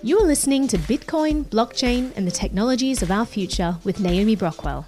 You are listening to Bitcoin, Blockchain, and the Technologies of Our Future with Naomi Brockwell.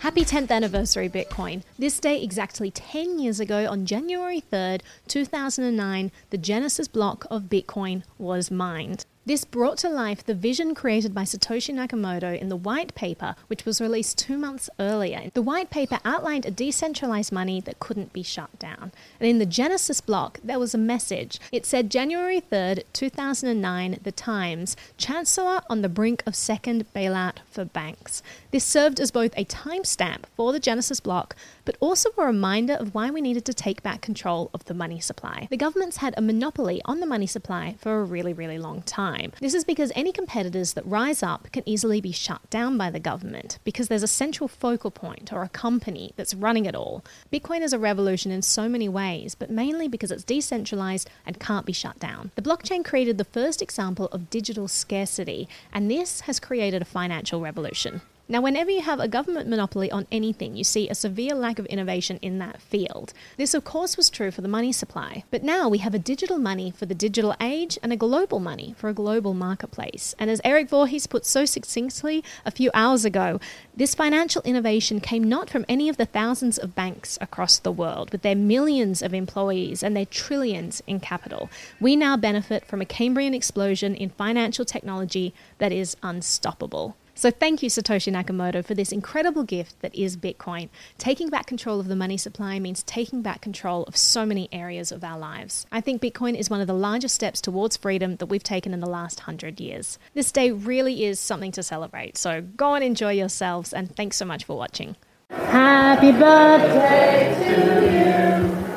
Happy 10th anniversary, Bitcoin. This day, exactly 10 years ago, on January 3rd, 2009, the Genesis block of Bitcoin was mined. This brought to life the vision created by Satoshi Nakamoto in the white paper, which was released two months earlier. The white paper outlined a decentralized money that couldn't be shut down. And in the Genesis block, there was a message. It said January 3rd, 2009, The Times, Chancellor on the brink of second bailout for banks. This served as both a timestamp for the Genesis block, but also a reminder of why we needed to take back control of the money supply. The government's had a monopoly on the money supply for a really, really long time. This is because any competitors that rise up can easily be shut down by the government because there's a central focal point or a company that's running it all. Bitcoin is a revolution in so many ways, but mainly because it's decentralized and can't be shut down. The blockchain created the first example of digital scarcity, and this has created a financial revolution. Now, whenever you have a government monopoly on anything, you see a severe lack of innovation in that field. This, of course, was true for the money supply. But now we have a digital money for the digital age and a global money for a global marketplace. And as Eric Voorhees put so succinctly a few hours ago, this financial innovation came not from any of the thousands of banks across the world with their millions of employees and their trillions in capital. We now benefit from a Cambrian explosion in financial technology that is unstoppable. So thank you, Satoshi Nakamoto, for this incredible gift that is Bitcoin. Taking back control of the money supply means taking back control of so many areas of our lives. I think Bitcoin is one of the largest steps towards freedom that we've taken in the last hundred years. This day really is something to celebrate, so go and enjoy yourselves, and thanks so much for watching. Happy birthday to you.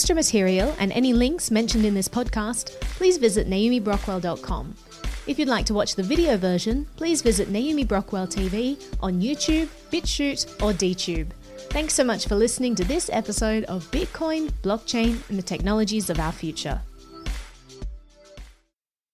Extra material and any links mentioned in this podcast, please visit naomibrockwell.com. If you'd like to watch the video version, please visit Naomi Brockwell TV on YouTube, BitChute, or DTube. Thanks so much for listening to this episode of Bitcoin, Blockchain, and the Technologies of Our Future.